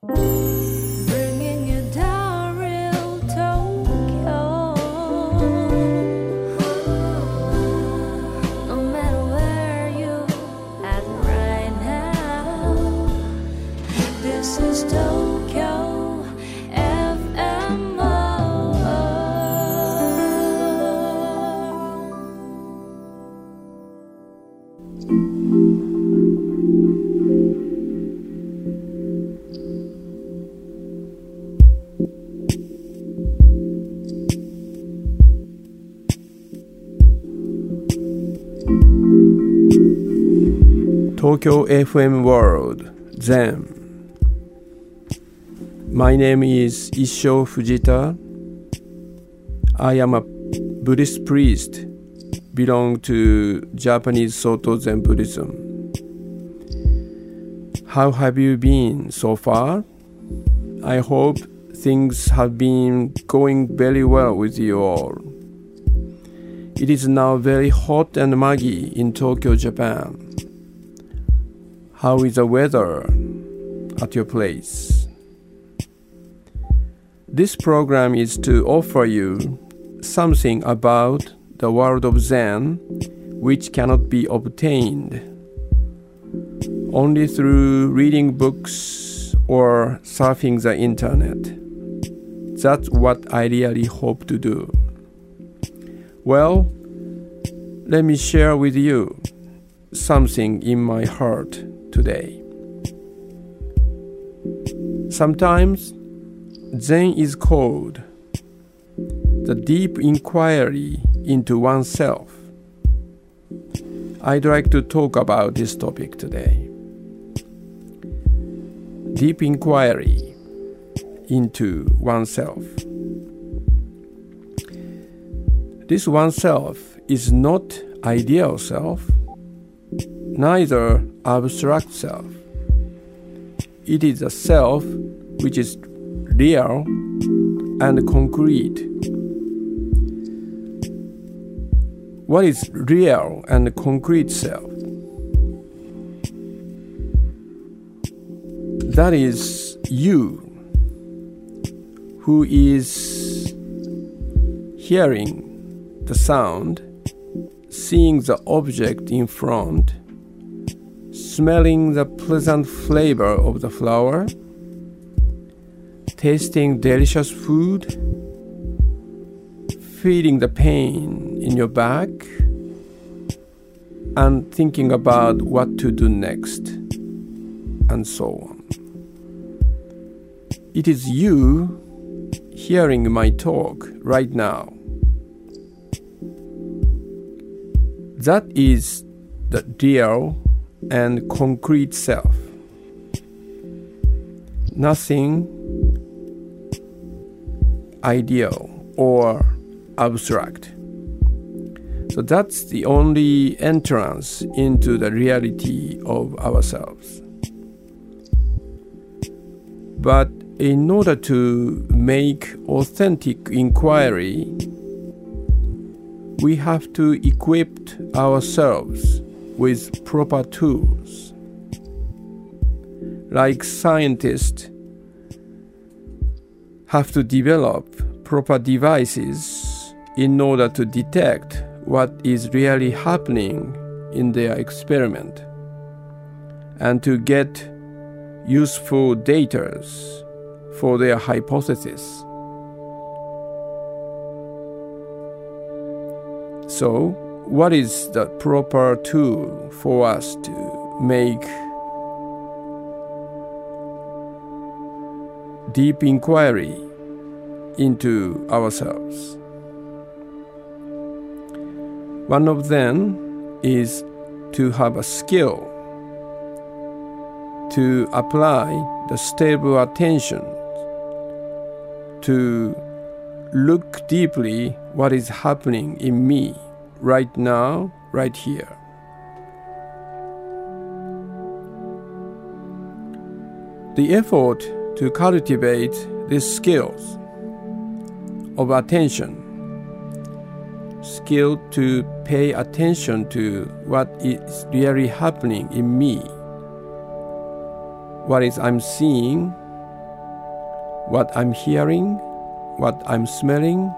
Bringing Tokyo FM World Zen. My name is Issho Fujita. I am a Buddhist priest, belong to Japanese Soto Zen Buddhism. How have you been so far? I hope things have been going very well with you all. It is now very hot and muggy in Tokyo, Japan. How is the weather at your place? This program is to offer you something about the world of Zen which cannot be obtained only through reading books or surfing the internet. That's what I really hope to do. Well, let me share with you something in my heart today. Sometimes Zen is called the deep inquiry into oneself. I'd like to talk about this topic today. Deep inquiry into oneself. This oneself is not ideal self, neither abstract self. It is a self which is real and concrete. What is real and concrete self? That is you who is hearing the sound, seeing the object in front, smelling the pleasant flavor of the flower, tasting delicious food, feeling the pain in your back, and thinking about what to do next, and so on. It is you hearing my talk right now. That is the real and concrete self. Nothing ideal or abstract. So that's the only entrance into the reality of ourselves. But in order to make authentic inquiry, we have to equip ourselves with proper tools. Like scientists have to develop proper devices in order to detect what is really happening in their experiment and to get useful data for their hypothesis. So, what is the proper tool for us to make deep inquiry into ourselves? One of them is to have a skill to apply the stable attention to look deeply what is happening in me right now right here. The effort to cultivate these skills of attention skill to pay attention to what is really happening in me what is i'm seeing what I'm hearing, what I'm smelling,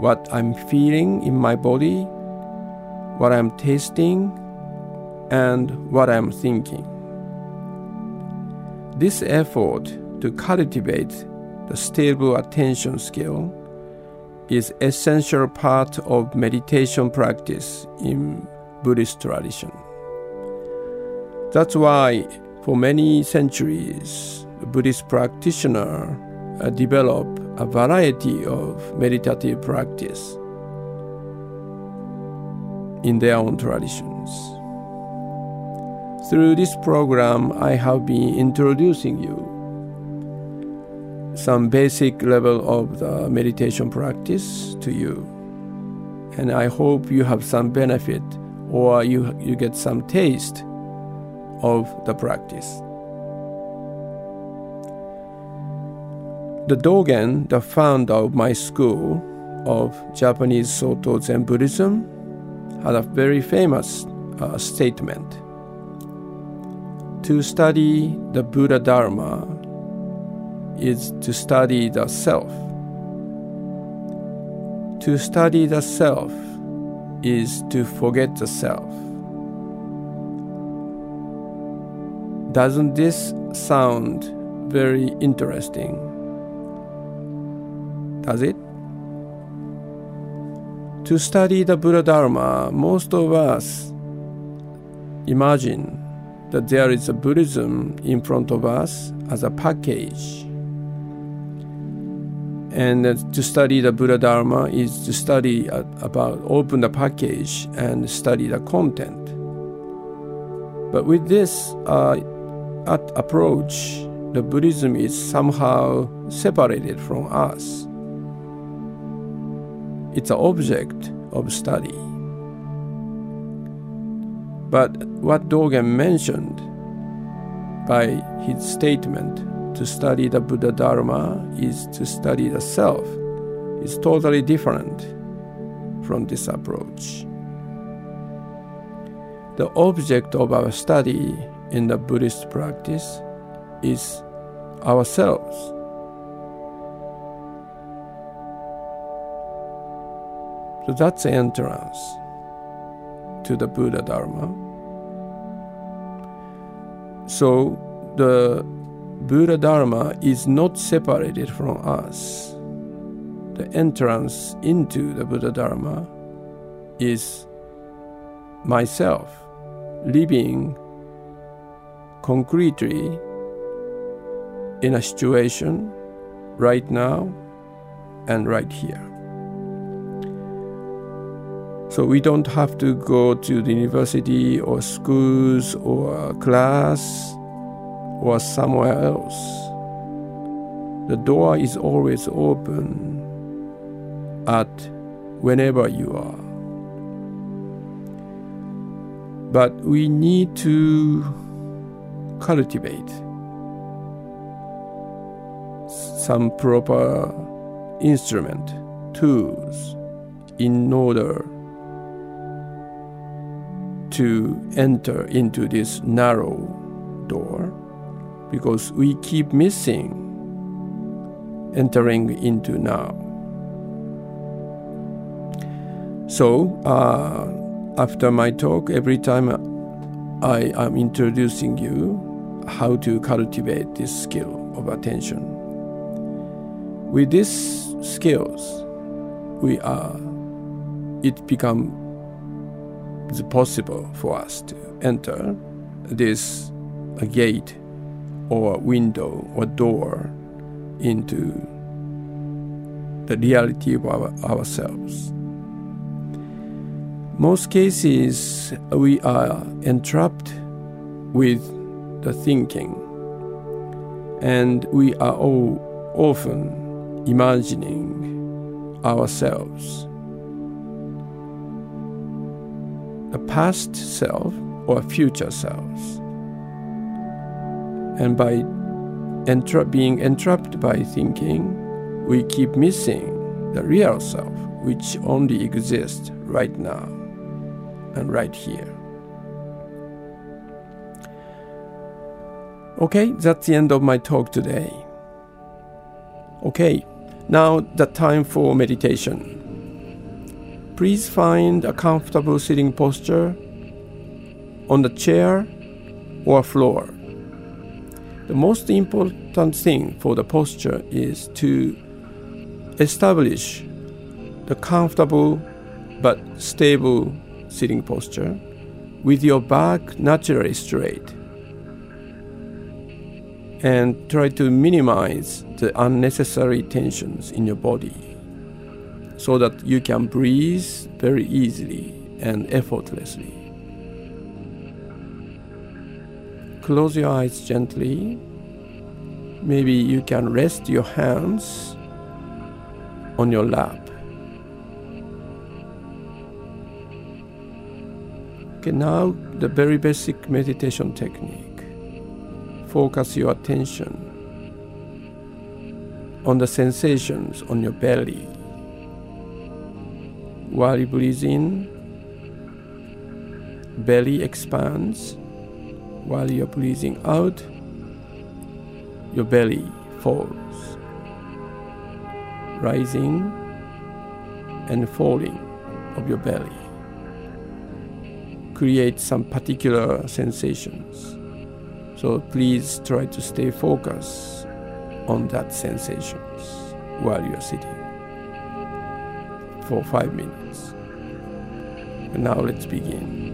what I'm feeling in my body, what I'm tasting, and what I'm thinking. This effort to cultivate the stable attention skill is essential part of meditation practice in Buddhist tradition. That's why for many centuries Buddhist practitioner uh, develop a variety of meditative practice in their own traditions. Through this program, I have been introducing you some basic level of the meditation practice to you. And I hope you have some benefit or you, you get some taste of the practice. The Dogen, the founder of my school of Japanese Soto Zen Buddhism, had a very famous uh, statement. To study the Buddha Dharma is to study the self. To study the self is to forget the self. Doesn't this sound very interesting? Does it? To study the Buddha Dharma, most of us imagine that there is a Buddhism in front of us as a package and to study the Buddha Dharma is to study about open the package and study the content. But with this uh, approach, the Buddhism is somehow separated from us. It's an object of study. But what Dogen mentioned by his statement to study the Buddha Dharma is to study the self is totally different from this approach. The object of our study in the Buddhist practice is ourselves. So that's the entrance to the Buddha Dharma. So the Buddha Dharma is not separated from us. The entrance into the Buddha Dharma is myself living concretely in a situation right now and right here. So we don't have to go to the university or schools or class or somewhere else. The door is always open at whenever you are. But we need to cultivate some proper instrument, tools in order to enter into this narrow door because we keep missing entering into now. So, uh, after my talk, every time I am introducing you how to cultivate this skill of attention. With these skills, we are, it becomes possible for us to enter this gate or window or door into the reality of our, ourselves. Most cases, we are entrapped with the thinking, and we are all often imagining ourselves. A past self or future selves and by entra- being entrapped by thinking, we keep missing the real self, which only exists right now and right here. Okay, that's the end of my talk today. Okay, now the time for meditation. Please find a comfortable sitting posture on the chair or floor. The most important thing for the posture is to establish the comfortable but stable sitting posture with your back naturally straight and try to minimize the unnecessary tensions in your body so that you can breathe very easily and effortlessly. Close your eyes gently. Maybe you can rest your hands on your lap. Okay, now the very basic meditation technique. Focus your attention on the sensations on your belly. While you breathe in, belly expands. While you're breathing out, your belly falls, rising and falling of your belly. Create some particular sensations. So please try to stay focused on that sensations while you're sitting for five minutes. And now let's begin.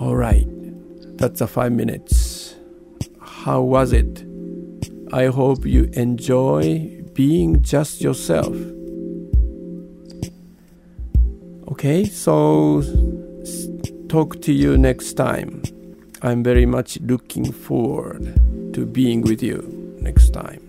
All right, that's a five minutes. How was it? I hope you enjoy being just yourself. Okay, so talk to you next time. I'm very much looking forward to being with you next time.